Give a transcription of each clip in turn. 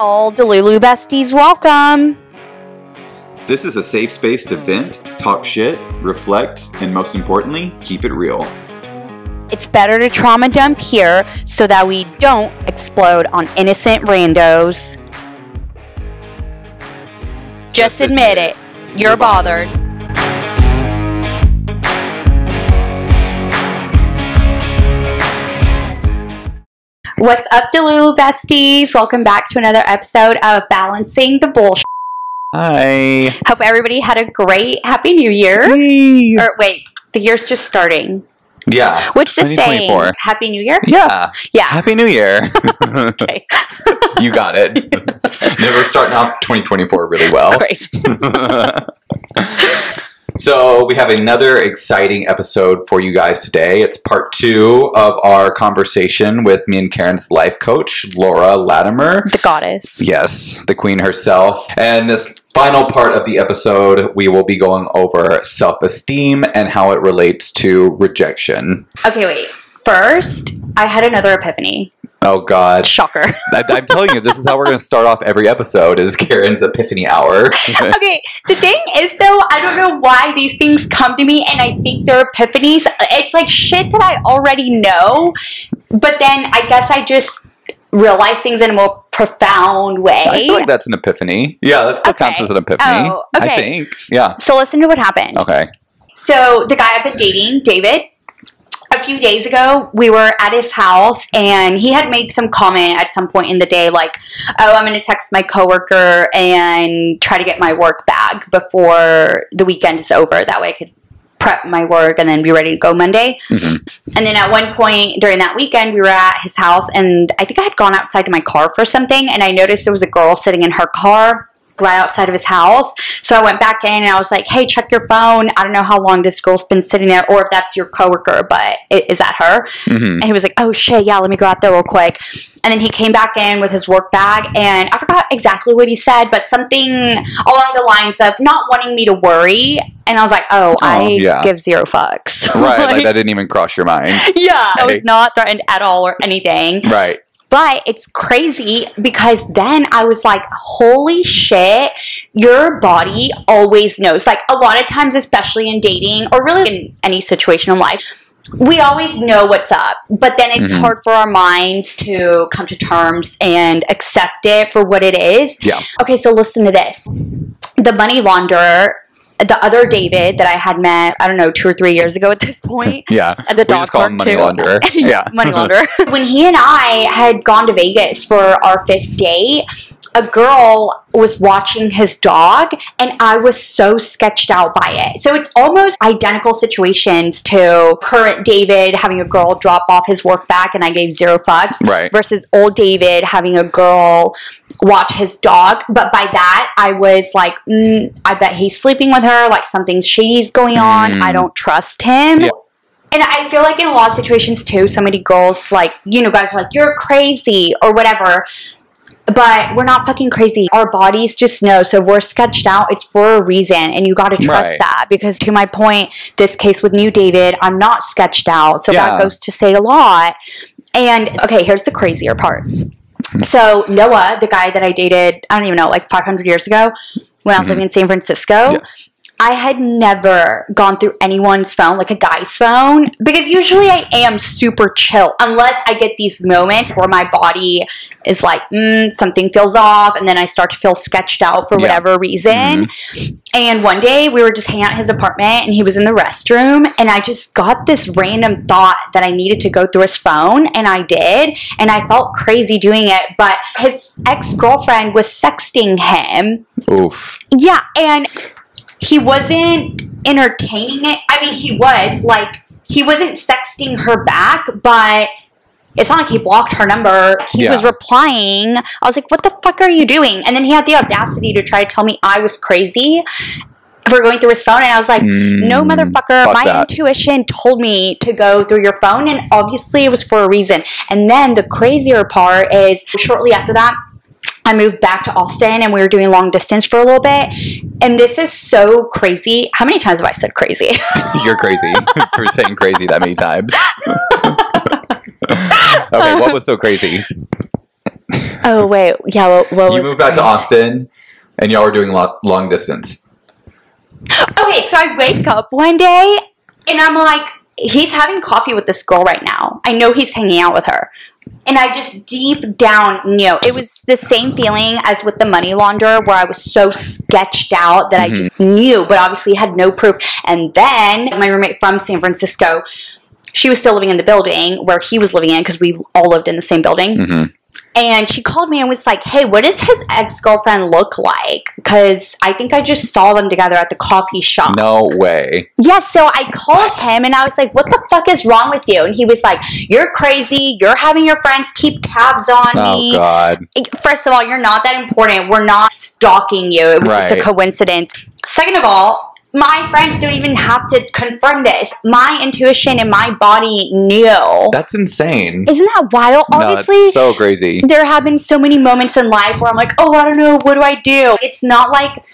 All Delulu besties, welcome. This is a safe space to vent, talk shit, reflect, and most importantly, keep it real. It's better to trauma dump here so that we don't explode on innocent randos. Just admit it, you're bothered. What's up, Delulu besties? Welcome back to another episode of Balancing the Bullshit. Hi. Hope everybody had a great Happy New Year. Or wait, the year's just starting. Yeah. What's this saying? 2024. Happy New Year? Yeah. Yeah. Happy New Year. Okay. you got it. Never starting off 2024 really well. Great. So, we have another exciting episode for you guys today. It's part two of our conversation with me and Karen's life coach, Lara Latimer. The goddess. Yes, the queen herself. And this final part of the episode, we will be going over self esteem and how it relates to rejection. Okay, wait. First, I had another epiphany. Oh, God. Shocker. I, I'm telling you, this is how we're going to start off every episode is Karen's epiphany hour. okay, the thing is though, I don't know why these things come to me and I think they're epiphanies. It's like shit that I already know, but then I guess I just realize things in a more profound way. I feel like that's an epiphany. Yeah, that still counts Okay. as an epiphany. Oh, I think. Yeah. so listen to what happened. Okay. So the guy I've been dating, David, a few days ago, we were at his house and he had made some comment at some point in the day, like, "Oh, I'm going to text my coworker and try to get my work bag before the weekend is over. That way, I could prep my work and then be ready to go Monday." Mhm. And then at one point during that weekend, we were at his house and I think I had gone outside to my car for something and I noticed there was a girl sitting in her car right outside of his house. So I went back in and I was like, hey, check your phone. I don't know how long this girl's been sitting there or if that's your coworker, but i- is that her? hmm And he was like, oh shit, yeah, let me go out there real quick. And then he came back in with his work bag and I forgot exactly what he said, but something along the lines of not wanting me to worry. And I was like, oh, I yeah. give zero fucks. Right. Like- like that didn't even cross your mind. yeah, I was not threatened at all or anything. Right. But it's crazy because then I was like, holy shit, your body always knows. Like a lot of times, especially in dating or really in any situation in life, we always know what's up. But then it's Mhm. hard for our minds to come to terms and accept it for what it is. Yeah. Okay, so listen to this. The money launderer, the other David that I had met, I don't know, two or three years ago at this point, Yeah. at the We dog just call park him money too. launderer. Yeah. money launderer. when he and I had gone to Vegas for our fifth date, a girl was watching his dog, and I was so sketched out by it. So it's almost identical situations to current David having a girl drop off his work bag, and I gave zero fucks, Right. versus old David having a girl watch his dog. But by that, I was like, mm, I bet he's sleeping with her. Like something shady's going on. Mm. I don't trust him. Yeah. And I feel like in a lot of situations too, so many girls like, you know, guys are like, you're crazy or whatever. But we're not fucking crazy. Our bodies just know. So if we're sketched out, it's for a reason. And you got to trust Right. that. Because to my point, this case with New David, I'm not sketched out. So Yeah. that goes to say a lot. And okay, here's the crazier part. So Noah, the guy that I dated, I don't even know, like 500 years ago, when I was Mhm. living in San Francisco, Yeah. I had never gone through anyone's phone, like a guy's phone, because usually I am super chill, unless I get these moments where my body is like, mm, something feels off, and then I start to feel sketched out for Yeah. whatever reason. And one day we were just hanging out at his apartment, and he was in the restroom, and I just got this random thought that I needed to go through his phone, and I did, and I felt crazy doing it, but his ex girlfriend was sexting him Oof. yeah, and he wasn't entertaining it. I mean, he was like he wasn't sexting her back, but it's not like he blocked her number. He Yeah. was replying. I was like, "What the fuck are you doing?" And then he had the audacity to try to tell me I was crazy for going through his phone, and I was like, "No, Mm, motherfucker! My that. intuition told me to go through your phone, and obviously it was for a reason." And then the crazier part is shortly after that. I moved back to Austin and we were doing long distance for a little bit. And this is so crazy. How many times have I said crazy? You're crazy for saying crazy that many times. okay, what was so crazy? Oh wait, yeah. What, what you moved back to Austin, and y'all were doing lo- long distance. Okay, so I wake up one day and I'm like, he's having coffee with this girl right now. I know he's hanging out with her. And I just deep down knew it was the same feeling as with the money launderer, where I was so sketched out that Mhm. I just knew, but obviously had no proof. And then my roommate from San Francisco, she was still living in the building where he was living in because we all lived in the same building. Mm-hmm. And she called me and was like, Hey, what does his ex girlfriend look like? Because I think I just saw them together at the coffee shop. No way. Yes, so I called What? him and I was like, What the fuck is wrong with you? And he was like, You're crazy. You're having your friends keep tabs on Oh me. Oh God. First of all, you're not that important. We're not stalking you. It was just a coincidence. Second of all, my friends don't even have to confirm this. My intuition and my body knew. That's insane. Isn't that wild? no, Obviously, so crazy. there have been so many moments in life where I'm like, oh, I don't know, what do I do? It's not like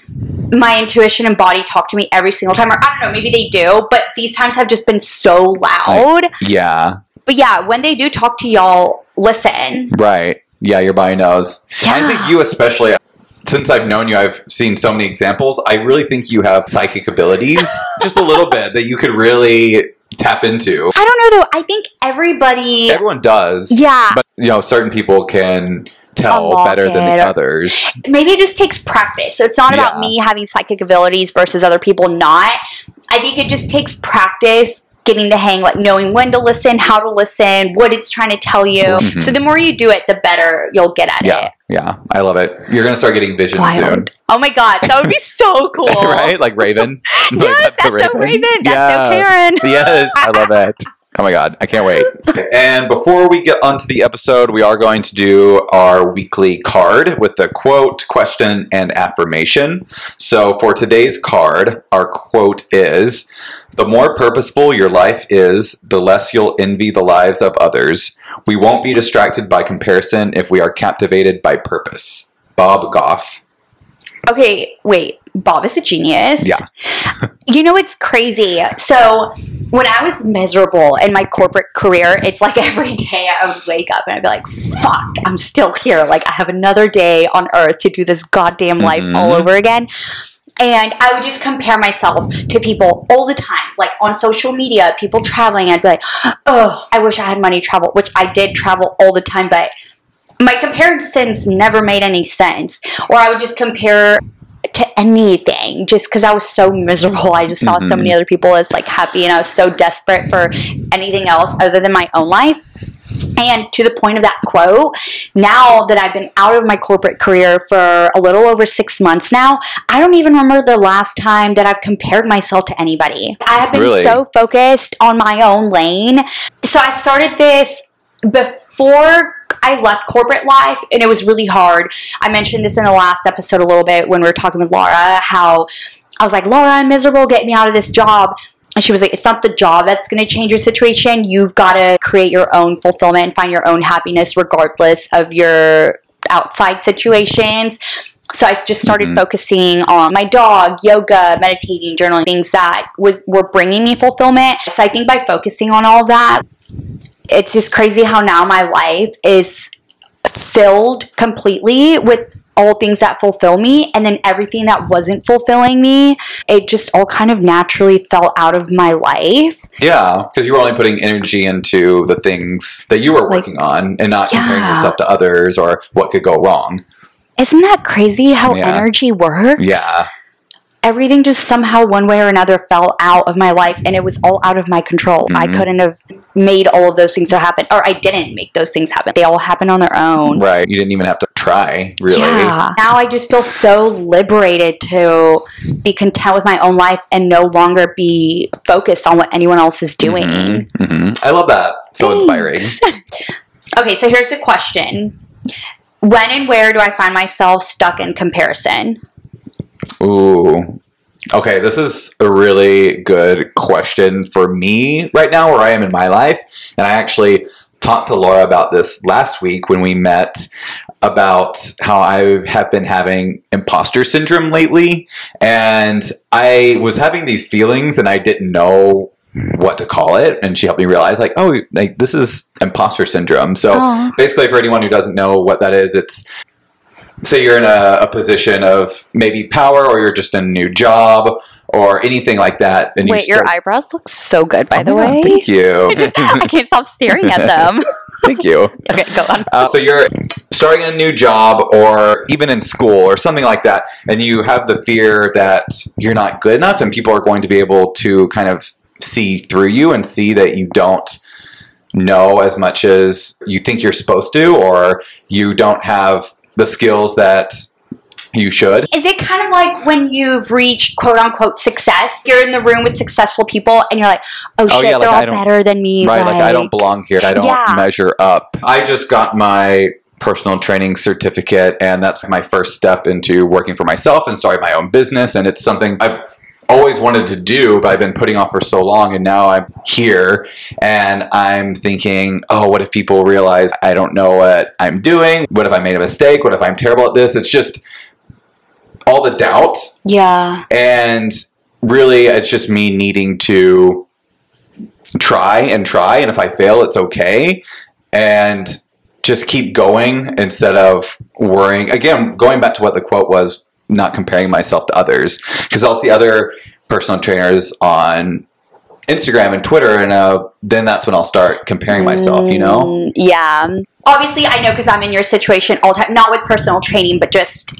my intuition and body talk to me every single time, or I don't know, maybe they do, but these times have just been so loud. Yeah. but yeah, when they do talk to y'all, listen. Right. Yeah, your body knows. I Yeah. think you especially since I've known you, I've seen so many examples. I really think you have psychic abilities, just a little bit, that you could really tap into. I don't know though. I think everybody. Everyone does. Yeah. But, you know, certain people can tell better than the others. maybe it just takes practice. So it's not about Yeah. me having psychic abilities versus other people not. I think it just takes practice getting to hang, like knowing when to listen, how to listen, what it's trying to tell you. Mhm. So the more you do it, the better you'll get at Yeah. it. Yeah. Yeah. I love it. You're going to start getting vision Wild. Oh my god, that would be so cool. soon. right? Like Raven. Like, Yes, that's, a so Raven. That's Yeah. so Karen. yes, I love it. Oh my god, I can't wait. And before we get onto the episode, we are going to do our weekly card with the quote, question, and affirmation. So for today's card, our quote is The more purposeful your life is, the less you'll envy the lives of others. We won't be distracted by comparison if we are captivated by purpose. Bob Goff. Okay, wait. Bob is a genius. Yeah. You know, it's crazy. So, when I was miserable in my corporate career, it's like every day I would wake up and I'd be like, fuck, I'm still here. Like, I have another day on earth to do this goddamn life Mhm. all over again. And I would just compare myself to people all the time, like on social media, people traveling. I'd be like, oh, I wish I had money to travel, which I did travel all the time, but my comparisons never made any sense. Or I would just compare to anything just because I was so miserable. I just saw so Mhm. many other people as like happy, and I was so desperate for anything else other than my own life. And to the point of that quote, now that I've been out of my corporate career for a little over six months now, I don't even remember the last time that I've compared myself to anybody. I have been Really? so focused on my own lane. So I started this before I left corporate life, and it was really hard. I mentioned this in the last episode a little bit when we were talking with Lara, how I was like, Lara, I'm miserable, get me out of this job. And she was like, It's not the job that's going to change your situation. You've got to create your own fulfillment and find your own happiness regardless of your outside situations. So I just started Mhm. focusing on my dog, yoga, meditating, journaling, things that would, were bringing me fulfillment. So I think by focusing on all that, it's just crazy how now my life is filled completely with all things that fulfill me and then everything that wasn't fulfilling me it just all kind of naturally fell out of my life Yeah, because you were only putting energy into the things that you were Like- working on and not comparing yourself to others or what could go wrong. isn't that crazy how Yeah. energy works Yeah. Everything just somehow one way or another fell out of my life and it was all out of my control i Mhm. couldn't have made all of those things happen or i didn't make those things happen they all happened on their own Right. You didn't even have to try, really. Yeah. Now I just feel so liberated to be content with my own life and no longer be focused on what anyone else is doing. Mhm, mhm. I love that. So inspiring. Okay, so here's the question. When and where do I find myself stuck in comparison? Ooh. Okay, this is a really good question for me right now where I am in my life. And I actually talked to Lara about this last week when we met about how I have been having imposter syndrome lately. And I was having these feelings and I didn't know what to call it, and she helped me realize like, oh, like this is imposter syndrome. So Aw. basically, for anyone who doesn't know what that is, it's say you're in a, a position of maybe power, or you're just in a new job, or anything like that. And Wait, you your start- eyebrows look so good, by Oh the God, way. thank you, I can't stop staring at them. thank you. okay, go on. Uh, so you're starting a new job or even in school or something like that, and you have the fear that you're not good enough and people are going to be able to kind of see through you and see that you don't know as much as you think you're supposed to or you don't have the skills that you should. Is it kind of like when you've reached quote unquote success? You're in the room with successful people and you're like, oh, oh shit, yeah, like, they're I all better than me. Right, like I don't belong here. I don't Yeah. measure up. I just got my personal training certificate and that's my first step into working for myself and starting my own business and it's something I've always wanted to do but I've been putting off for so long and now I'm here and I'm thinking, "Oh, what if people realize I don't know what I'm doing? What if I made a mistake? What if I'm terrible at this?" It's just all the doubts Yeah. and really it's just me needing to try and try and if i fail it's okay and just keep going instead of worrying again going back to what the quote was not comparing myself to others because i'll see other personal trainers on instagram and twitter and uh, then that's when i'll start comparing myself you know Mm, yeah. Obviously, I know because I'm in your situation all the time, not with personal training, but just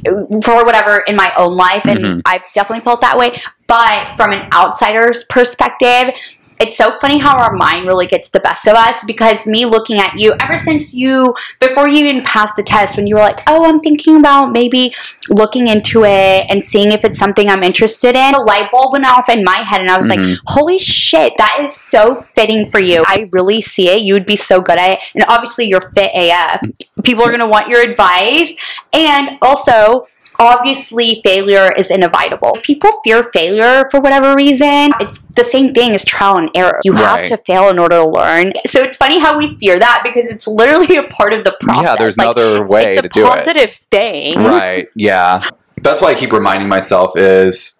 for whatever in my own life. And Mhm. I've definitely felt that way. But from an outsider's perspective, it's so funny how our mind really gets the best of us because me looking at you ever since you before you even passed the test when you were like oh i'm thinking about maybe looking into it and seeing if it's something i'm interested in a light bulb went off in my head and i was Mhm. like holy shit that is so fitting for you. I really see it. You would be so good at it. And obviously you're fit af people are going to want your advice. And also obviously failure is inevitable. People fear failure for whatever reason it's the same thing as trial and error. You have to fail in order to learn. So it's funny how we fear that because it's literally a part of the process yeah there's Like, no other way it's to a do positive thing. Right yeah. That's why i keep reminding myself is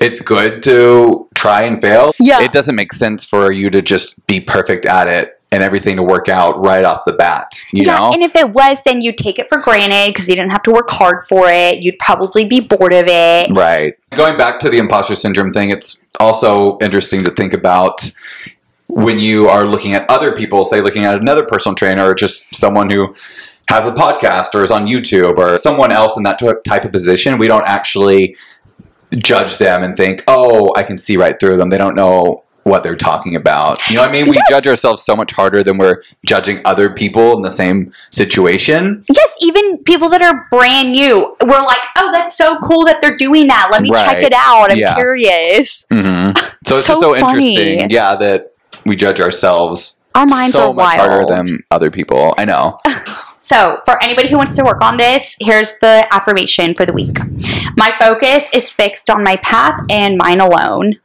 it's good to try and fail. Yeah. it doesn't make sense for you to just be perfect at it and everything to work out right off the bat you yeah, know and if it was, then you'd take it for granted because you didn't have to work hard for it. You'd probably be bored of it. right going back to the imposter syndrome thing it's also interesting to think about when you are looking at other people say looking at another personal trainer or just someone who has a podcast or is on youtube or someone else in that type of position we don't actually judge them and think oh i can see right through them they don't know what they're talking about you know what i mean we Yes. judge ourselves so much harder than we're judging other people in the same situation Yes, even people that are brand new, we're like, oh, that's so cool that they're doing that. Let me check it out. I'm Yeah. curious. hmm so it's So just so interesting yeah that we judge ourselves Our minds so are much harder than other people i know So, for anybody who wants to work on this, here's the affirmation for the week. My focus is fixed on my path and mine alone.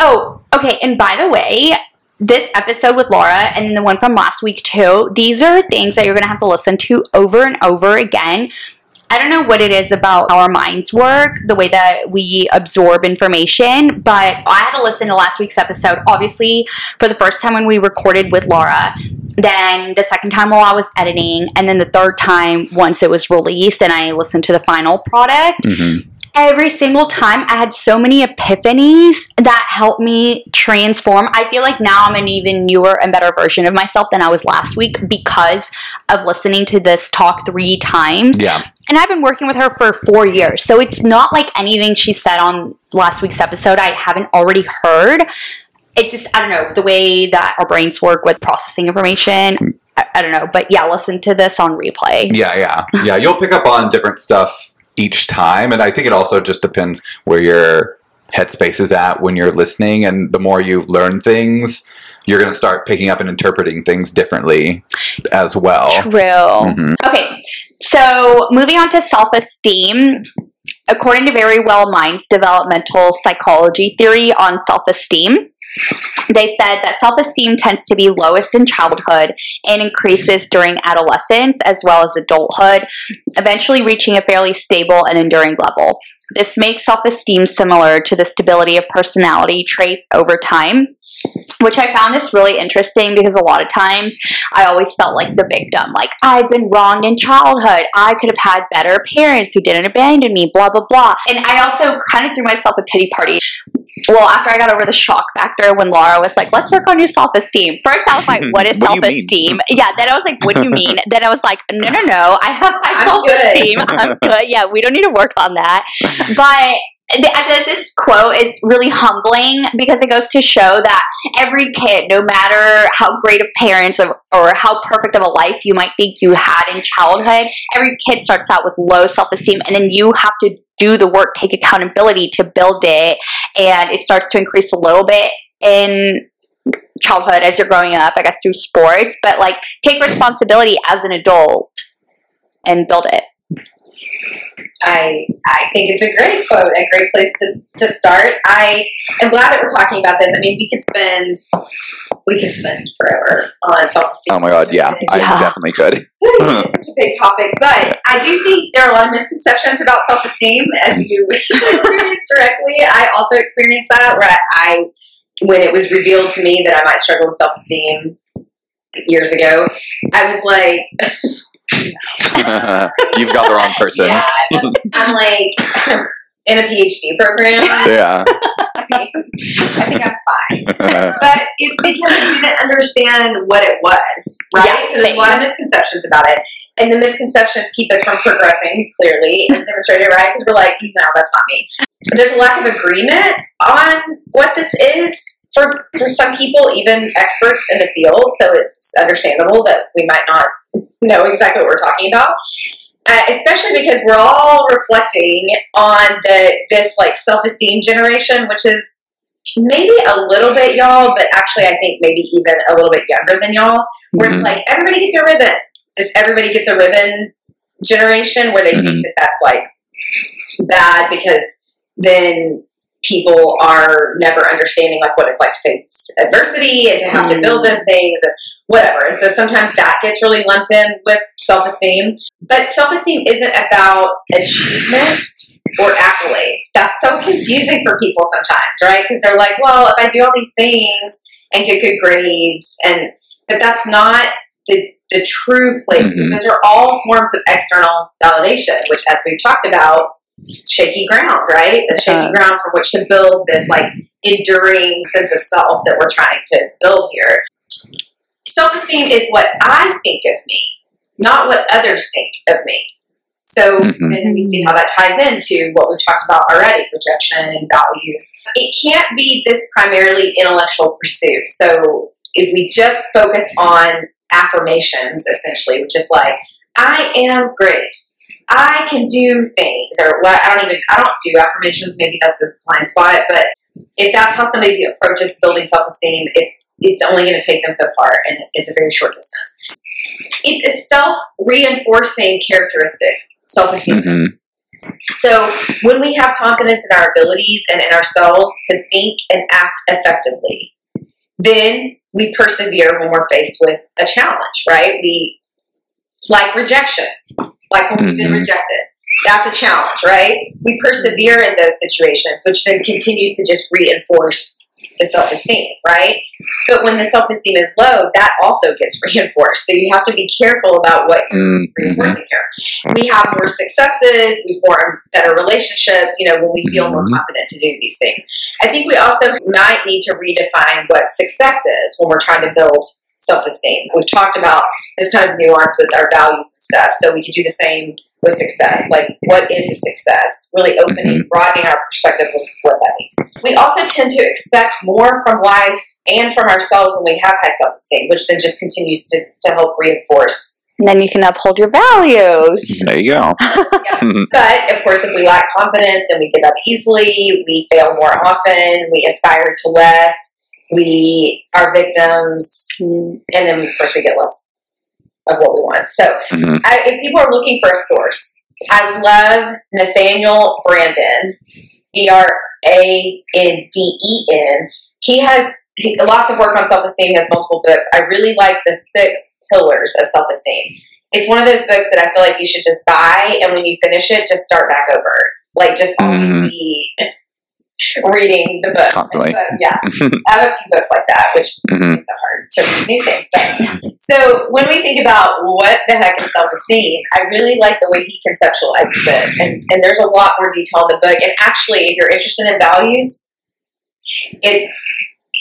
Oh, okay. And by the way, this episode with Lara and then the one from last week too, these are things that you're going to have to listen to over and over again. I don't know what it is about how our minds work, the way that we absorb information, but I had to listen to last week's episode, obviously, for the first time when we recorded with Lara, then the second time while I was editing, and then the third time once it was released and I listened to the final product. Mhm. Every single time I had so many epiphanies that helped me transform. I feel like now I'm an even newer and better version of myself than I was last week because of listening to this talk three times. yeah And I've been working with her for four years. So it's not like anything she said on last week's episode I haven't already heard. It's just, I don't know, the way that our brains work with processing information. I, I don't know. But yeah, listen to this on replay. Yeah, yeah, yeah. You'll pick up on different stuff each time, and I think it also just depends where your headspace is at when you're listening. And the more you learn things, you're going to start picking up and interpreting things differently as well. True. Mhm. Okay, so moving on to self esteem. According to Verywell Mind's developmental psychology theory on self esteem, they said that self esteem tends to be lowest in childhood and increases during adolescence as well as adulthood, eventually reaching a fairly stable and enduring level. This makes self esteem similar to the stability of personality traits over time, which I found this really interesting because a lot of times I always felt like the victim. Like, I'd been wronged in childhood. I could have had better parents who didn't abandon me, blah, blah, blah. And I also kind of threw myself a pity party well, after I got over the shock factor when Lara was like, let's work on your self esteem. First, I was like, what is self esteem? Yeah, then I was like, what do you mean? then I was like, no, no, no, I have high self esteem. I'm good. Yeah, we don't need to work on that. But I this quote is really humbling because it goes to show that every kid, no matter how great of parents or, or how perfect of a life you might think you had in childhood, every kid starts out with low self esteem, and then you have to do the work, take accountability to build it, and it starts to increase a little bit in childhood as you're growing up, I guess through sports, but like take responsibility as an adult and build it. I I think it's a great quote, a great place to, to start. I am glad that we're talking about this. I mean, we could spend we could spend forever on self esteem. Oh my god, yeah, I definitely could. it's such a big topic, but I do think there are a lot of misconceptions about self esteem, as you experienced directly. I also experienced that where I, when it was revealed to me that I might struggle with self esteem years ago, I was like, You've got the wrong person. yeah, I'm like in a PhD program. Yeah. I think I'm fine. But it's because I didn't understand what it was, right? Yeah, so there's same. a lot of misconceptions about it. And the misconceptions keep us from progressing clearly and demonstrating, right? Because we're like, no, that's not me. There's a lack of agreement on what this is for, for some people, even experts in the field. So it's understandable that we might not know exactly what we're talking about. Uh, especially because we're all reflecting on the this like self esteem generation, which is maybe a little bit y'all, but actually I think maybe even a little bit younger than y'all, where Mhm. it's like everybody gets a ribbon. This everybody gets a ribbon generation where they Mhm. think that that's like bad because then people are never understanding like what it's like to face adversity and to have to build those things and whatever. And so sometimes that gets really lumped in with self esteem. But self esteem isn't about achievements or accolades. That's so confusing for people sometimes, right? Because they're like, well, if I do all these things and get good grades, and but that's not the the true place. Mhm. Those are all forms of external validation, which, as we've talked about, shaky ground, right? The shaky Uh-huh. ground from which to build this like enduring sense of self that we're trying to build here. Self esteem is what I think of me, not what others think of me. So Mhm. then we see how that ties into what we've talked about already rejection and values. It can't be this primarily intellectual pursuit. So if we just focus on affirmations, essentially, which is like, I am great. I can do things, or what I don't even I don't do affirmations. Maybe that's a blind spot, but if that's how somebody approaches building self esteem, it's it's only going to take them so far, and it's a very short distance. It's a self reinforcing characteristic, self esteem. Mhm. So when we have confidence in our abilities and in ourselves to think and act effectively, then we persevere when we're faced with a challenge, right? We like rejection, like when we've been Mhm. rejected. That's a challenge, right? We persevere in those situations, which then continues to just reinforce the self esteem, right? But when the self esteem is low, that also gets reinforced. So you have to be careful about what Mhm. reinforcing here. We have more successes, we form better relationships, you know, when we feel more Mhm. confident to do these things. I think we also might need to redefine what success is when we're trying to build self esteem. We've talked about this kind of nuance with our values and stuff, so we can do the same with success. Like, what is a success? Really mm-hmm. opening, broadening our perspective of what that means. We also tend to expect more from life and from ourselves when we have high self esteem, which then just continues to, to help reinforce And then you can uphold your values. There you go. But of course, if we lack confidence, then we give up easily, we fail more often, we aspire to less, we are victims, mm-hmm. and then of course we get less of what we want. So Mhm. I, if people are looking for a source, I love Nathaniel Branden, B R A N D E N. He has lots of work on self esteem, has multiple books. I really like the six pillars of self esteem. It's one of those books that I feel like you should just buy, and when you finish it, just start back over. like just always Mhm. be reading the book. Constantly. So, yeah, I have a few books like that, which Mhm. makes it hard to read new things. But so when we think about what the heck is self-esteem, I really like the way he conceptualizes it, and, and there's a lot more detail in the book. And actually, if you're interested in values, it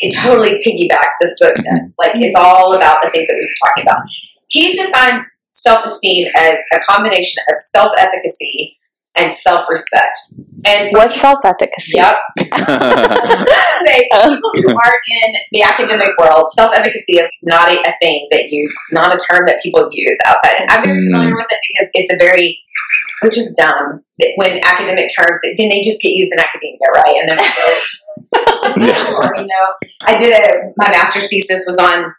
it totally piggybacks this book does. Like it's all about the things that we've been talking about. He defines self-esteem as a combination of self-efficacy and self-respect. And what self efficacy? Yep. Say, people who are in the academic world, self-efficacy is not a, a thing that you, not a term that people use outside. And I'm very Mm. familiar with it because it's a very, which is dumb. that When academic terms, then they just get used in academia, right? And then we go, you know, I did a my master's thesis was on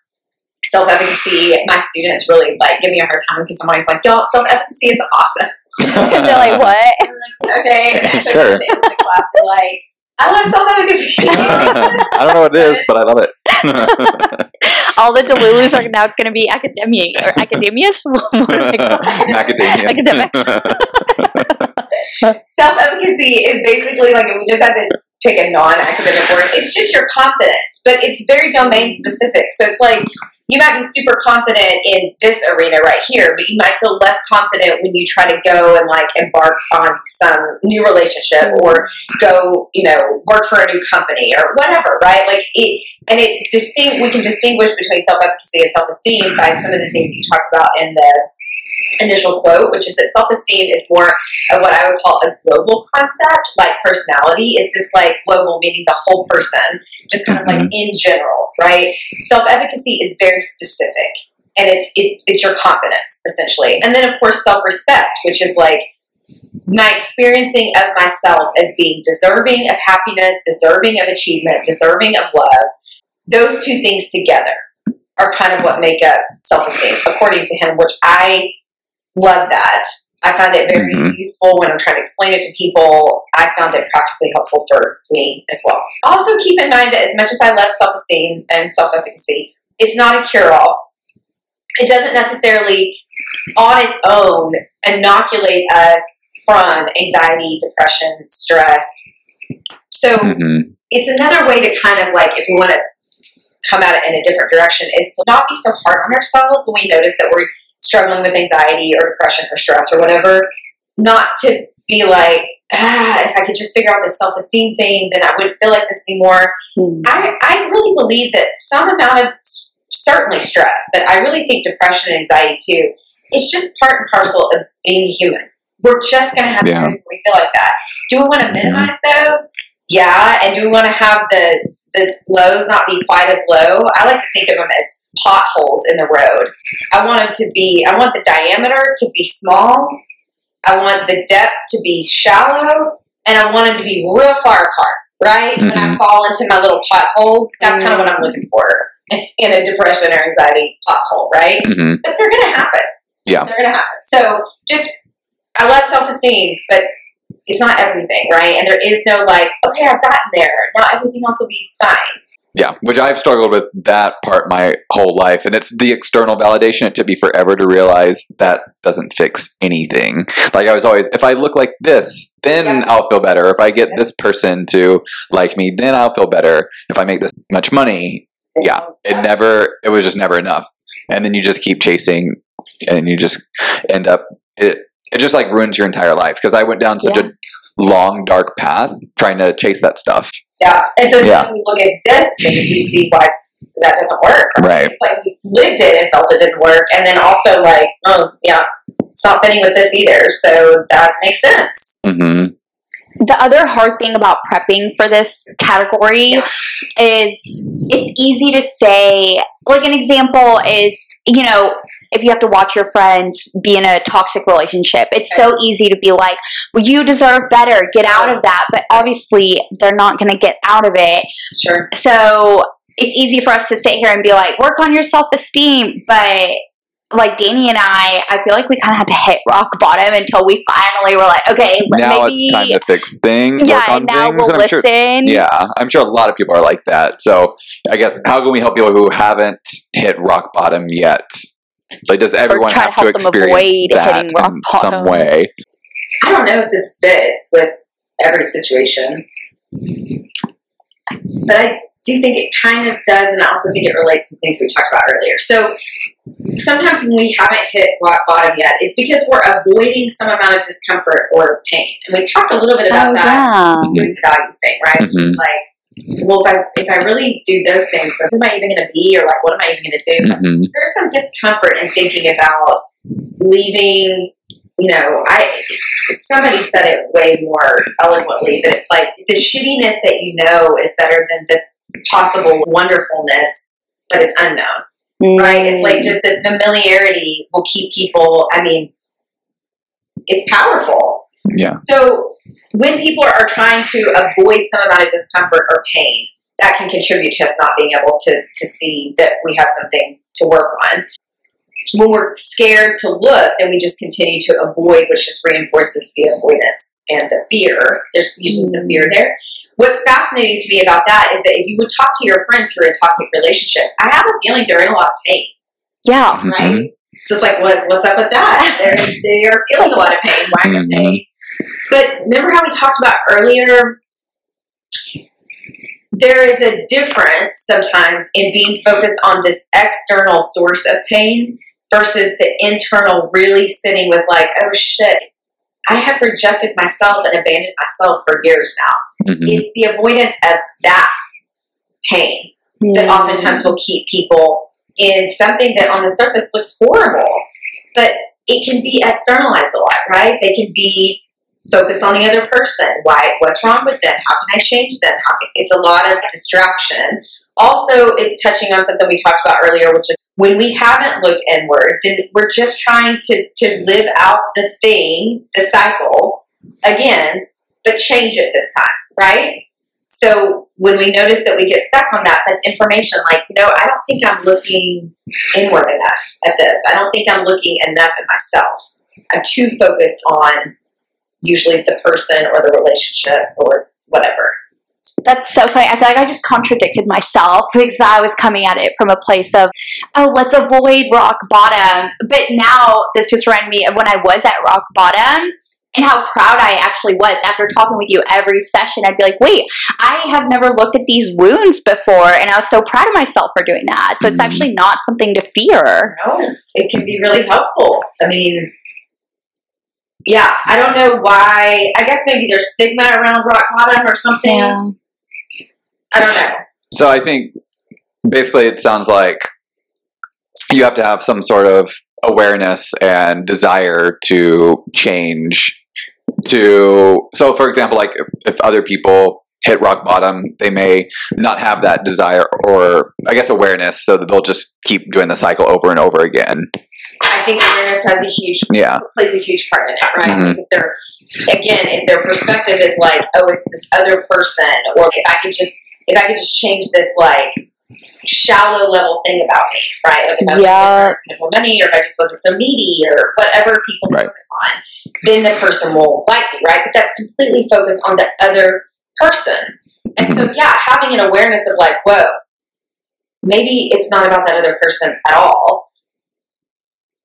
self-efficacy. My students really like give me a hard time because I'm always like, y'all, self-efficacy is awesome. They're like, what? I'm like, okay, So Sure. then in the class, they're like, I love self-efficacy. I don't know what it is, but I love it. All the Delulus are now going to be academia or academias. What are they called? Macadamia. Academics. self-efficacy is basically like if we just have to pick a non-academic word. It's just your confidence but it's very domain specific. So it's like you might be super confident in this arena right here but you might feel less confident when you try to go and like embark on some new relationship or go you know work for a new company or whatever right? Like it and it distinct we can distinguish between self-efficacy and self-esteem by some of the things you talked about in the initial quote, which is that self esteem is more of what I would call a global concept, like personality. Is this like global, meaning the whole person, just kind of like mm-hmm. in general, right? Self efficacy is very specific. And it's, it's it's your confidence essentially, and then of course self respect, which is like my experiencing of myself as being deserving of happiness, deserving of achievement, deserving of love. Those two things together are kind of what make up self esteem, according to him, which I love that. I find it very Mhm. useful when I'm trying to explain it to people. I found it practically helpful for me as well. Also, keep in mind that as much as I love self esteem and self efficacy, it's not a cure all. It doesn't necessarily, on its own, inoculate us from anxiety, depression, stress. So, Mhm. it's another way to kind of like if we want to come at it in a different direction is to not be so hard on ourselves when we notice that we're struggling with anxiety or depression or stress or whatever not to be like ah if i could just figure out this self-esteem thing then i wouldn't feel like this anymore. I, I really believe that some amount of certainly stress but i really think depression and anxiety too it's just part and parcel of being human. We're just going to have Yeah. times where we feel like that. Do we want to minimize those? Yeah, and do we want to have the the lows not be quite as low? I like to think of them as potholes in the road. I want them to be. I want the diameter to be small. I want the depth to be shallow, and I want them to be real far apart. Right? When I fall into my little potholes, that's kind of what I'm looking for in a depression or anxiety pothole. Right? Mhm. But they're going to happen. Yeah. they're going to happen. So just, I love self esteem, but it's not everything, right? And there is no like, okay, I've gotten there. Now everything else will be fine. Yeah, which I've struggled with that part my whole life, and it's the external validation. It took me forever to realize that doesn't fix anything. Like I was always, if I look like this, then Yeah. I'll feel better. If I get Yeah. this person to like me, then I'll feel better. If I make this much money, yeah, it never, it was just never enough. And then you just keep chasing, and you just end up it. It just like ruins your entire life because I went down such a long dark path trying to chase that stuff. Yeah. And so Yeah. then we look at this thing, we see why that doesn't work. Right. It's like we lived it and felt it didn't work. And then also like, oh yeah, it's not fitting with this either. So that makes sense. hmm the other hard thing about prepping for this category Yeah. is it's easy to say like an example is you know if you have to watch your friends be in a toxic relationship it's so easy to be like well you deserve better get out of that but obviously they're not going to get out of it Sure. so it's easy for us to sit here and be like work on your self-esteem but like Danny and I, I feel like we kind of had to hit rock bottom until we finally were like, okay, now maybe it's time to fix things. Yeah, work on and now things, we'll and I'm Sure, listen. yeah, I'm sure a lot of people are like that. So I guess how can we help people who haven't hit rock bottom yet? Like, does everyone try to have to experience that hitting rock in some way? I don't know if this fits with every situation. But I do think it kind of does, and I also think it relates to things we talked about earlier. So sometimes when we haven't hit rock bottom yet, it's because we're avoiding some amount of discomfort or pain. And we talked a little bit about oh, that yeah. with the values thing, right? Mhm. It's like, well, if I if I really do those things, who am I even going to be, or like, what am I even going to do? Mhm. There's some discomfort in thinking about leaving. You know, I somebody said it way more eloquently, but it's like the shittiness that you know is better than the possible wonderfulness, but it's unknown right? It's like just the familiarity will keep people. I mean, it's powerful. Yeah. So when people are trying to avoid some amount of discomfort or pain, that can contribute to us not being able to to see that we have something to work on. When we're scared to look, then we just continue to avoid, which just reinforces the avoidance and the fear. There's usually some fear there. What's fascinating to me about that is that if you would talk to your friends who are in toxic relationships, I have a feeling they're in a lot of pain, Yeah. Mhm. right? So it's like, what, what's up with that? They're, they are feeling a lot of pain. Why are they? But remember how we talked about earlier? There is a difference sometimes in being focused on this external source of pain versus the internal really sitting with like, oh shit, I have rejected myself and abandoned myself for years now. Mhm. It's the avoidance of that pain that Mm. oftentimes will keep people in something that on the surface looks horrible, but it can be externalized a lot, right? They can be focused on the other person. Why? What's wrong with them? How can I change them? How can, it's a lot of distraction. Also, it's touching on something we talked about earlier, which is when we haven't looked inward, then we're just trying to to live out the thing, the cycle again, but change it this time, right? So when we notice that we get stuck on that, that's information like, you know, I don't think I'm looking inward enough at this. I don't think I'm looking enough at myself. I'm too focused on usually the person or the relationship or whatever. That's so funny. I feel like I just contradicted myself because I was coming at it from a place of, oh, let's avoid rock bottom. But now this just reminded me of when I was at rock bottom and how proud I actually was after talking with you every session. I'd be like, wait, I have never looked at these wounds before. And I was so proud of myself for doing that. So it's Mhm. actually not something to fear. No, it can be really helpful. I mean, yeah, I don't know why. I guess maybe there's stigma around rock bottom or something. I don't know. So I think basically it sounds like you have to have some sort of awareness and desire to change to so for example like if, if other people hit rock bottom they may not have that desire or i guess awareness so that they'll just keep doing the cycle over and over again I think awareness has a huge yeah plays a huge part in that, right? Mhm. If they're again, if their perspective is like, oh, it's this other person, or if I could just if I could just change this like shallow level thing about me, right? Like if I Yeah. had more money, or if I just wasn't so needy, or whatever people Right. focus on, then the person will like me, right? But that's completely focused on the other person. And so, Mm-hmm. yeah, having an awareness of like, whoa, maybe it's not about that other person at all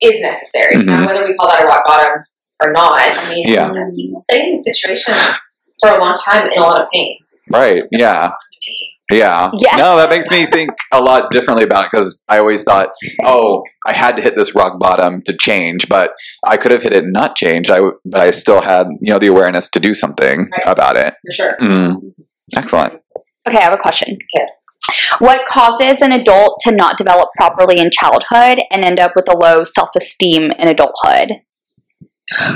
is necessary. Mhm. Now, whether we call that a rock bottom or not, I mean, Yeah. you know, people stay in these situations for a long time in a lot of pain. right yeah Yeah. Yeah. No, that makes me think a lot differently about it because I always thought, oh, I had to hit this rock bottom to change, but I could have hit it and not change. I w- but I still had you know the awareness to do something Right. about it. For sure. Mm. Excellent. Okay, I have a question. Okay. What causes an adult to not develop properly in childhood and end up with a low self esteem in adulthood?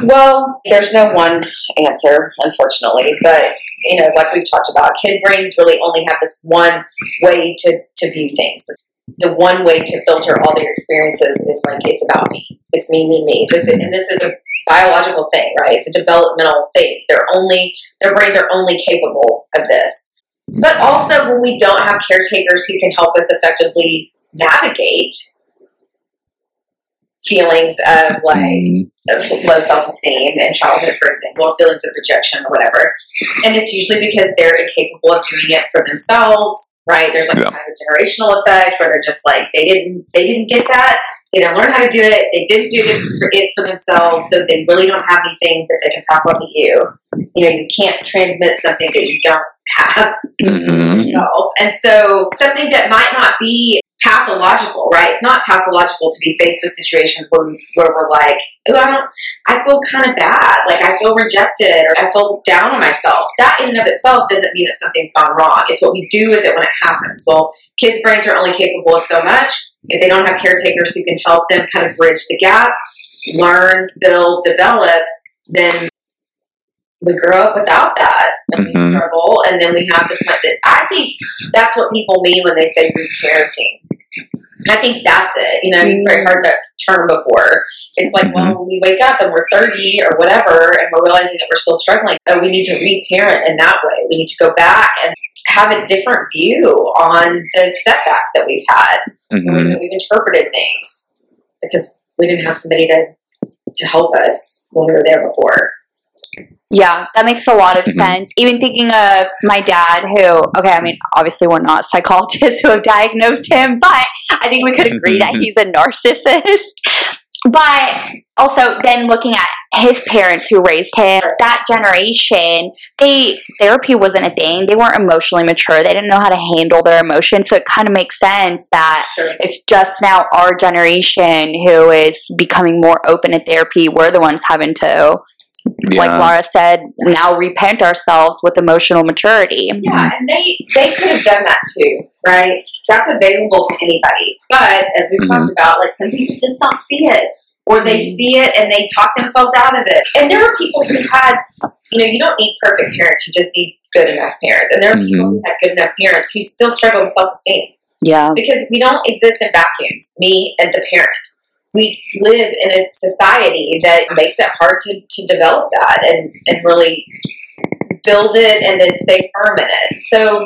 Well, there's no one answer, unfortunately, but you know, like we've talked about, kid brains really only have this one way to, to view things. The one way to filter all their experiences is like it's about me. It's me, me, me. This is, and this is a biological thing, right? It's a developmental thing. They're only their brains are only capable of this. But also when we don't have caretakers who can help us effectively navigate feelings of like Mm. of low self esteem in childhood, for example, feelings of rejection or whatever. And it's usually because they're incapable of doing it for themselves, right? There's like Yeah. kind of a generational effect where they're just like they didn't they didn't get that They don't learn how to do it. They didn't do it for, themselves, so they really don't have anything that they can pass on to you. You know, you can't transmit something that you don't have Mhm. yourself. And so something that might not be pathological, right? It's not pathological to be faced with situations where we, where we're like, oh, I don't, I feel kind of bad, like I feel rejected or I feel down on myself. That in and of itself doesn't mean that something's gone wrong. It's what we do with it when it happens. Well, kids' brains are only capable of so much. If they don't have caretakers who can help them kind of bridge the gap, learn, build, develop, then we grow up without that and we Mhm. struggle and then we have the that I think that's what people mean when they say reparenting. I think that's it. You know, i've heard that term before. It's like, well, when we wake up and we're 30 or whatever, and we're realizing that we're still struggling, oh, we need to reparent in that way. We need to go back and have a different view on the setbacks that we've had, the ways that we've interpreted things, because we didn't have somebody to to help us when we were there before. Yeah, that makes a lot of Mhm. sense. Even thinking of my dad, who, okay, I mean, obviously we're not psychologists who have diagnosed him, but I think we could agree that he's a narcissist. But also, then looking at his parents who raised him, that generation, they therapy wasn't a thing. They weren't emotionally mature. They didn't know how to handle their emotions. So it kind of makes sense that Sure. it's just now our generation who is becoming more open to therapy. We're the ones having to like Lara said, now reparent ourselves with emotional maturity. Yeah, and they they could have done that too, right? That's available to anybody. But as we've Mhm. talked about, like some people just don't see it, or they Mhm. see it and they talk themselves out of it. And there are people who had, you know, you don't need perfect parents; you just need good enough parents. And there are people Mhm. who had good enough parents who still struggle with self esteem Yeah. because we don't exist in vacuums. Me and the parent. We live in a society that makes it hard to, to develop that and, and really build it and then stay firm in it. So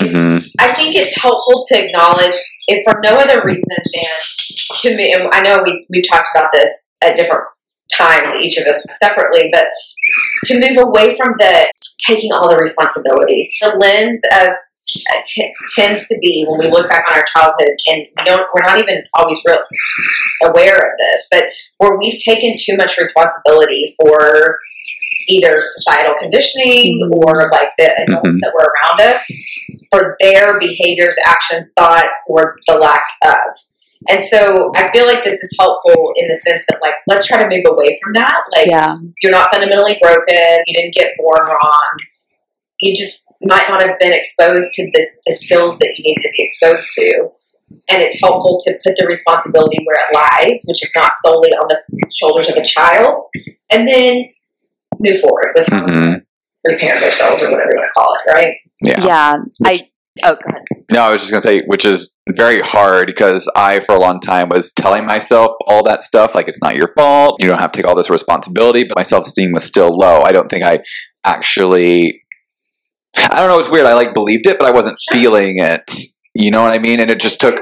Mhm. I think it's helpful to acknowledge, if for no other reason than to me, and I know we, we've talked about this at different times, each of us separately, but to move away from the taking all the responsibility. The lens of t- tends to be when we look back on our childhood, and we don't, we're not even always real aware of this, but where we've taken too much responsibility for either societal conditioning or like the adults Mhm. that were around us for their behaviors, actions, thoughts, or the lack of. And so I feel like this is helpful in the sense that like let's try to move away from that. Like Yeah. you're not fundamentally broken, you didn't get born wrong. You just might not have been exposed to the, the skills that you needed to be exposed to. And it's helpful to put the responsibility where it lies, which is not solely on the shoulders of a child, and then move forward with how to Mhm. repair themselves or whatever you want to call it, right? Yeah. Yeah. I, oh, go ahead. No, I was just gonna say, which is very hard because I, for a long time, was telling myself all that stuff, like it's not your fault, you don't have to take all this responsibility. But my self esteem was still low. I don't think I actually. I don't know. It's weird. I like believed it, but I wasn't feeling it. You know what I mean? And it just took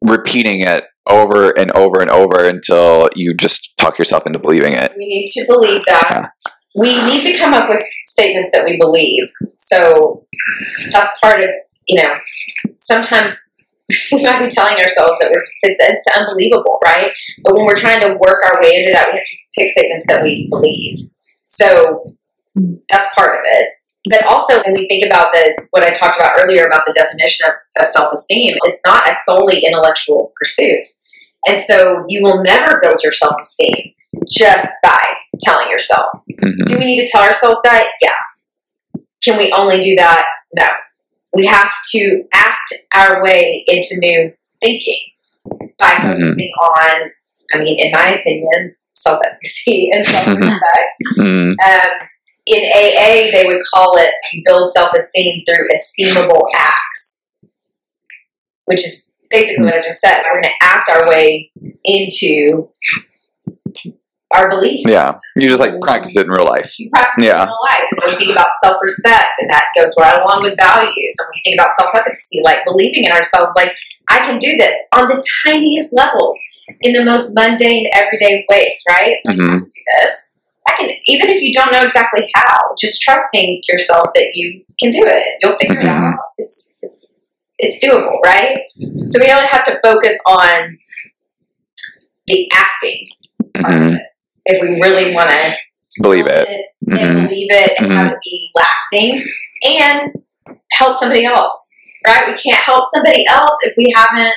repeating it over and over and over until you just talk yourself into believing it. We need to believe that. We need to come up with statements that we believe. So that's part of, you know, sometimes we might be telling ourselves that we're, it's, it's unbelievable, right? But when we're trying to work our way into that, we have to pick statements that we believe. So that's part of it. But also, when we think about the what I talked about earlier about the definition of, of self esteem, it's not a solely intellectual pursuit. And so you will never build your self esteem just by telling yourself. Mhm. Do we need to tell ourselves that? Yeah. Can we only do that? No. We have to act our way into new thinking by Mhm. focusing on, I mean, in my opinion, self efficacy and self respect. Mhm. um, in AA, they would call it build self esteem through esteemable acts, which is basically what I just said. We're going to act our way into our beliefs. Yeah, you just like practice it in real life. You practice Yeah. it in real life. When we think about self respect, and that goes right along with values, and we think about self efficacy, like believing in ourselves, like, I can do this on the tiniest levels, in the most mundane, everyday ways, right? Like, I can mm-hmm. do this. I can, even if you don't know exactly how, just trusting yourself that you can do it. You'll figure it Mhm. out. It's, it's doable, right? So we don't have to focus on the acting Mhm. it. If we really want to Believe it. and Mhm. believe it and have it be lasting and help somebody else. Right? We can't help somebody else if we haven't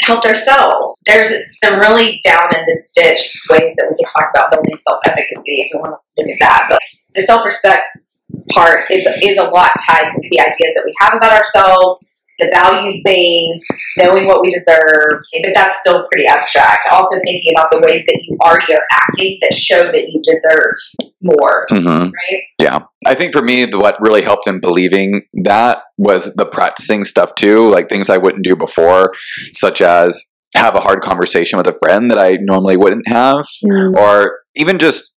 helped ourselves. There's some really down in the ditch ways that we can talk about building self efficacy if you want to look at that. But the self respect part is is a lot tied to the ideas that we have about ourselves, the values thing, knowing what we deserve. But that's still pretty abstract. Also thinking about the ways that you already are acting that show that you deserve more. hmm Right? Yeah. I think for me, the, what really helped in believing that was the practicing stuff too, like things I wouldn't do before, such as have a hard conversation with a friend that I normally wouldn't have, or even just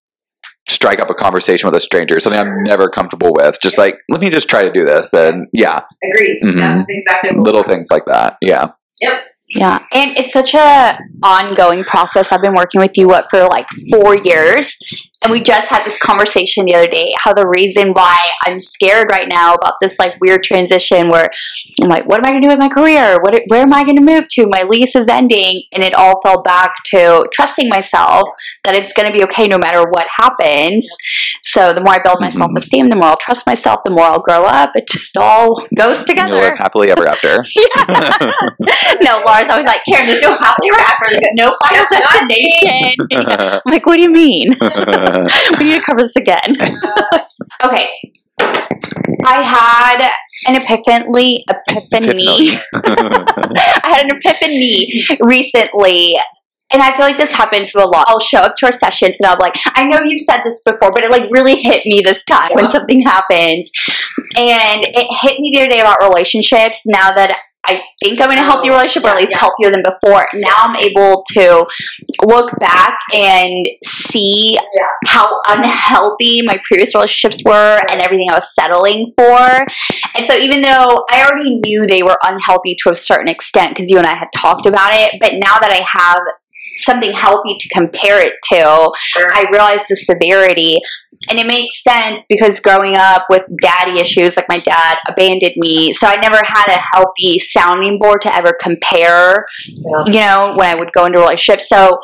strike up a conversation with a stranger, something I'm never comfortable with. Just like, let me just try to do this. And yeah, Agreed. Mhm. That's exactly what little things like that. Yeah. Yep. Yeah, and it's such a ongoing process. I've been working with you what for like four years, and we just had this conversation the other day. How the reason why I'm scared right now about this like weird transition where I'm like, what am I going to do with my career? What where am I going to move to? My lease is ending, and it all fell back to trusting myself that it's going to be okay no matter what happens. So the more I build my Mhm. self esteem, the more I'll trust myself, the more I'll grow up. It just all goes together. You'll together. live happily ever after. no, Lara's always like, Karen, there's no happily ever after. There's no final destination. I'm like, what do you mean? we need to cover this again. okay. I had an epiphany, epiphany. I had an epiphany recently. And I feel like this happens to a lot. I'll show up to our sessions and I'm like, I know you've said this before, but it like really hit me this time when something happens. And it hit me the other day about relationships. Now that I think I'm in a healthy Oh, relationship, or at least yeah. healthier than before, now I'm able to look back and see Yeah. how unhealthy my previous relationships were and everything I was settling for. And so even though I already knew they were unhealthy to a certain extent because you and I had talked about it, but now that I have something healthy to compare it to, Sure. I realized the severity. And it makes sense because growing up with daddy issues, like my dad abandoned me, so I never had a healthy sounding board to ever compare, Yeah. you know, when I would go into relationships. So,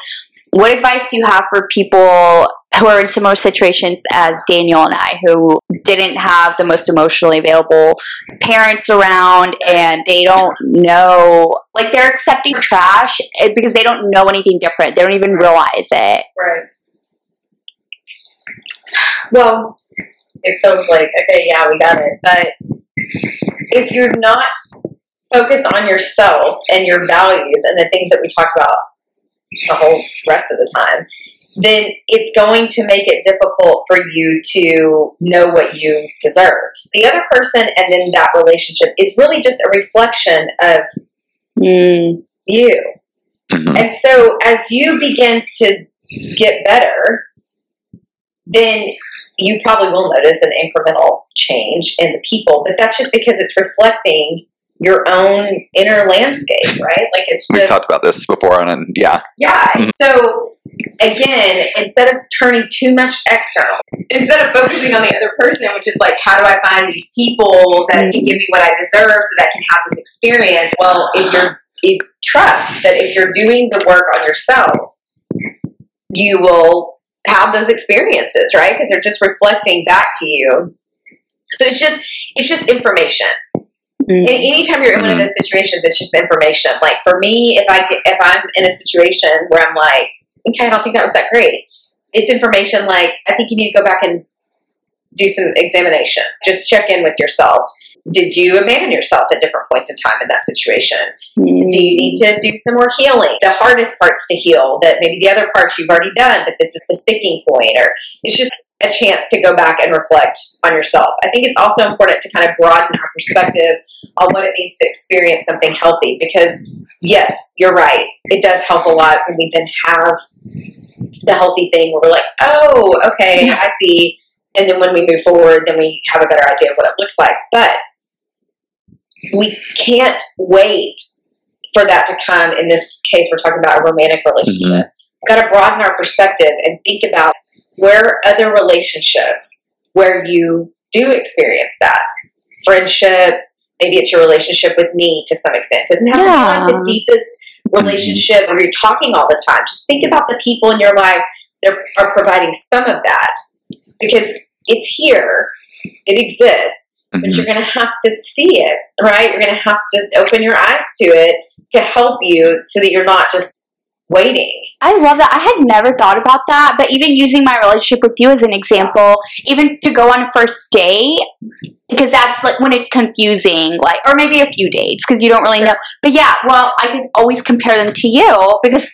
what advice do you have for people who are in similar situations as Daniel and I, who didn't have the most emotionally available parents around and they don't know, like they're accepting trash eh, because they don't know anything different. They don't even realize it. Right. Well, it feels like, okay, yeah, we got it. But if you're not focused on yourself and your values and the things that we talk about the whole rest of the time, then it's going to make it difficult for you to know what you deserve. The other person and then that relationship is really just a reflection of Mm, you. Mhm. And so as you begin to get better, then you probably will notice an incremental change in the people, but that's just because it's reflecting your own inner landscape, right? Like it's just. We've talked about this before, and, and yeah, yeah. Mhm. So again, instead of turning too much external, instead of focusing on the other person, which is like, how do I find these people that can give me what I deserve so that I can have this experience? Well, if you're if trust that if you're doing the work on yourself, you will have those experiences, right? Because they're just reflecting back to you. So it's just it's just information. Mm, And anytime you're in one of those situations, it's just information. Like for me, if I if I'm in a situation where I'm like, okay, I don't think that was that great. It's information like I think you need to go back and do some examination. Just check in with yourself. Did you abandon yourself at different points in time in that situation? mm. Do you need to do some more healing? The hardest parts to heal that maybe the other parts you've already done, but this is the sticking point, or it's just a chance to go back and reflect on yourself. I think it's also important to kind of broaden our perspective on what it means to experience something healthy because, yes, you're right. It does help a lot when we then have the healthy thing where we're like, oh, okay, I see. And then when we move forward, then we have a better idea of what it looks like. But we can't wait for that to come. In this case, we're talking about a romantic relationship. We've got to broaden our perspective and think about where other relationships where you do experience that. Friendships, maybe it's your relationship with me to some extent. It doesn't have to be like the deepest relationship where you're talking all the time. Just think about the people in your life that are providing some of that because it's here, it exists, but Mhm. you're going to have to see it, right? You're going to have to open your eyes to it to help you so that you're not just waiting. I love that. I had never thought about that, but even using my relationship with you as an example, even to go on a first date, because that's like when it's confusing, like, or maybe a few dates because you don't really know. But yeah, well, I could always compare them to you because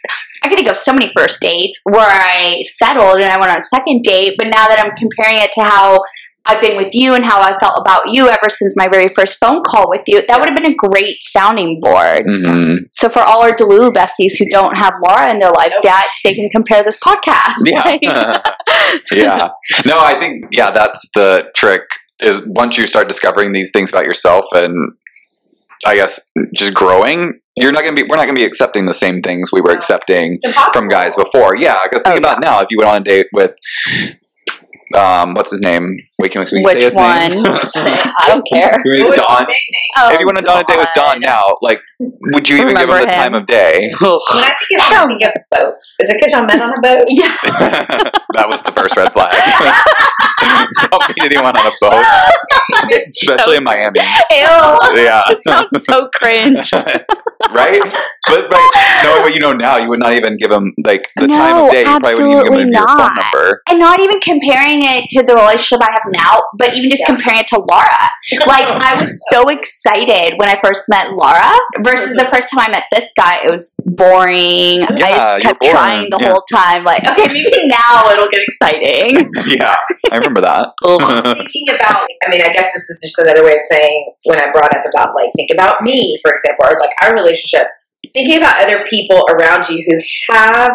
I could think of so many first dates where I settled and I went on a second date, but now that I'm comparing it to how I've been with you and how I felt about you ever since my very first phone call with you, that would have been a great sounding board. Mhm. So for all our Delulu besties who don't have Lara in their lives yet, they can compare this podcast. Yeah. Like- yeah. No, I think yeah, that's the trick is once you start discovering these things about yourself and I guess just growing, you're not gonna be we're not gonna be accepting the same things we were accepting from guys before. Yeah, because think Oh, about now if you went on a date with um what's his name? Wait, can we, can we say Which his one? name? I don't care. Can we- What was his Don. Oh, if you went on a date with Don now, like would you even give him Remember the time of day? When I think of I think of boats. Is it because y'all met on a boat? Yeah. that was the first red flag. Don't meet anyone on a boat, especially in Miami. Ew. Yeah. It sounds so cringe. right? But right, knowing what you know now, you would not even give him like the time of day. You probably wouldn't even give him absolutely your phone not. number. And not even comparing it to the relationship I have now, but even just Yeah. comparing it to Lara. Like, I was so excited when I first met Lara versus the mm-hmm. first time I met this guy. It was boring. I Yeah, just kept you're boring. trying the Yeah. whole time. Like, okay, maybe now it'll get exciting. Yeah, I remember that. thinking about i mean i guess this is just another way of saying when i brought up about like think about me for example or like our relationship. Thinking about other people around you who have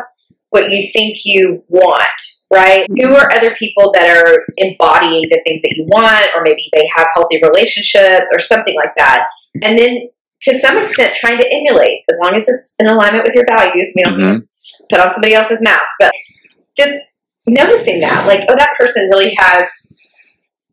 what you think you want right? Who are other people that are embodying the things that you want or maybe they have healthy relationships or something like that. And then to some extent trying to emulate as long as it's in alignment with your values we don't Mhm. put on somebody else's mask. But just noticing that like oh that person really has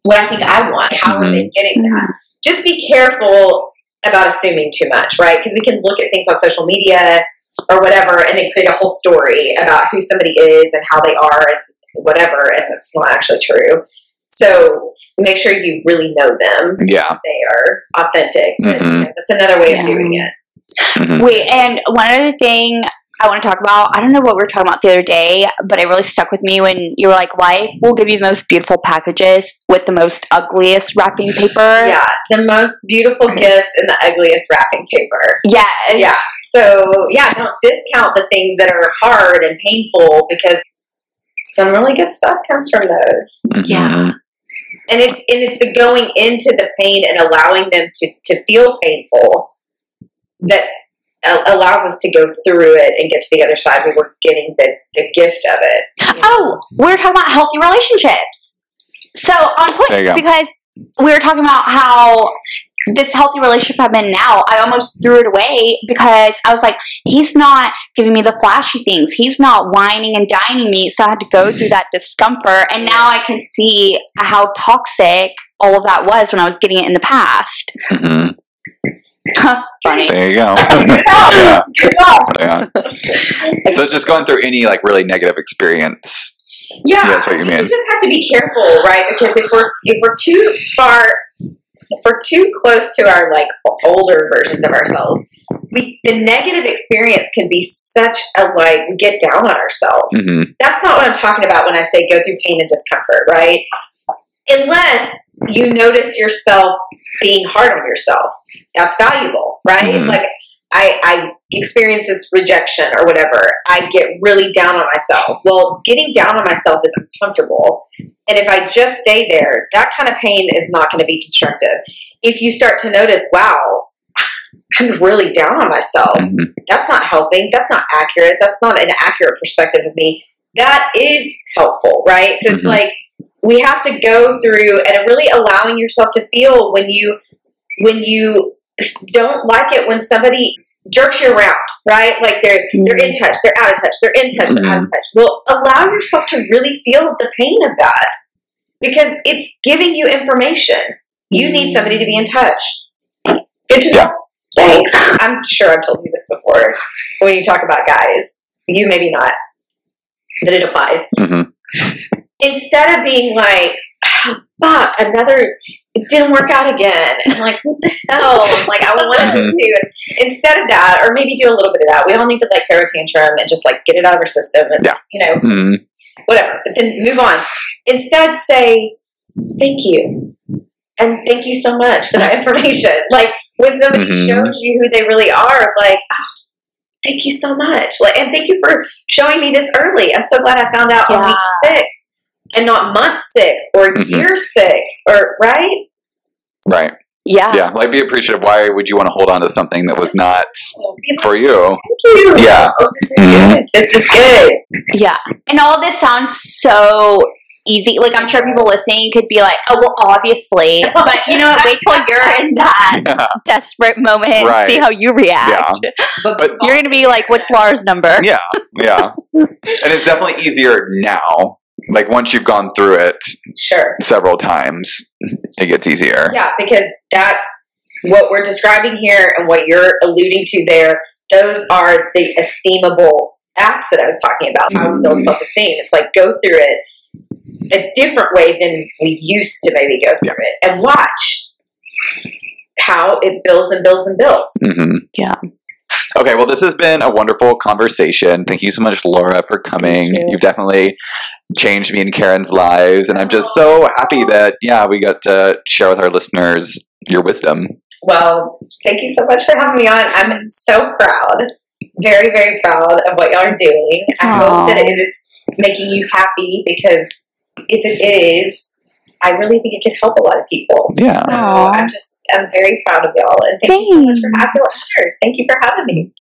what I think I want. How are they getting that? Just be careful about assuming too much, right? Because we can look at things on social media or whatever and then create a whole story about who somebody is and how they are and whatever, and it's not actually true. So make sure you really know them. Yeah. They are authentic. But, you Mhm. know, that's another way of doing it. Mhm. Wait, and one other thing I want to talk about, I don't know what we were talking about the other day, but it really stuck with me when you were like, life will give you the most beautiful packages with the most ugliest wrapping paper. Yeah, the most beautiful gifts in the ugliest wrapping paper. Yes. Yeah. So yeah, don't discount the things that are hard and painful because some really good stuff comes from those. Yeah. Mhm. And it's and it's the going into the pain and allowing them to to feel painful that a- allows us to go through it and get to the other side where we're getting the, the gift of it. Oh, we were talking about healthy relationships. So on point There you go. because we were talking about how this healthy relationship I'm in now, I almost threw it away because I was like, he's not giving me the flashy things. He's not wining and dining me. So I had to go through that discomfort. And now I can see how toxic all of that was when I was getting it in the past. Mhm. Funny. There you go. Yeah. yeah. So it's just going through any like really negative experience. Yeah, Yeah, that's what you mean. We just have to be careful, right? Because if we're if we're too far, if we're too close to our like older versions of ourselves, we the negative experience can be such a like we get down on ourselves. hmm That's not what I'm talking about when I say go through pain and discomfort, right? Unless you notice yourself being hard on yourself, that's valuable, right? Mhm. Like I, I experience this rejection or whatever. I get really down on myself. Well, getting down on myself is uncomfortable. And if I just stay there, that kind of pain is not going to be constructive. If you start to notice, wow, I'm really down on myself, hmm that's not helping. That's not accurate. That's not an accurate perspective of me. That is helpful, right? So it's Mhm. like we have to go through and really allowing yourself to feel when you when you don't like it when somebody jerks you around, right? Like they're they're in touch, they're out of touch, they're in touch, they're out of touch. Well, allow yourself to really feel the pain of that because it's giving you information. You need somebody to be in touch. Good to know. Thanks. I'm sure I've told you this before. When you talk about guys, you maybe not, but it applies. hmm Instead of being like, "Ah, "Fuck, another," it didn't work out again. And like, what the hell? Like, I wanted this to. Do instead of that, or maybe do a little bit of that. We all need to like throw a tantrum and just like get it out of our system. And, Yeah. You know, hmm whatever. But then move on. Instead, say thank you and thank you so much for that information. like when somebody Mhm. shows you who they really are, like. "Ah, Thank you so much. Like, and thank you for showing me this early. I'm so glad I found out on week six and not month six or Mhm. year six or right. Right. Yeah. Yeah. Like be appreciative. Why would you want to hold on to something that was not for you? Thank you. Yeah. Oh, this is Mhm. good. This is good. Yeah. And all this sounds so easy. Like, I'm sure people listening could be like, oh, well, obviously. But you know what? Wait till you're in that Yeah. desperate moment and Right. see how you react. But, But- You're going to be like, what's Lara's number? Yeah. Yeah. and it's definitely easier now. Like once you've gone through it sure. several times, it gets easier. Yeah, because that's what we're describing here and what you're alluding to there. Those are the esteemable acts that I was talking about. How we build Mhm. self esteem. It's like go through it a different way than we used to maybe go through it and watch how it builds and builds and builds. hmm Yeah. Okay, well, this has been a wonderful conversation. Thank you so much, Lara, for coming. You. You've definitely changed me and Karen's lives, and I'm just so oh. happy that yeah, we got to share with our listeners your wisdom. Well, thank you so much for having me on. I'm so proud, very, very proud of what y'all are doing. I Aw. hope that it is making you happy because if it is, I really think it could help a lot of people. Yeah. So Aw. I'm just, I'm very proud of y'all. And thank you so much for I feel honored. Thank you for having me.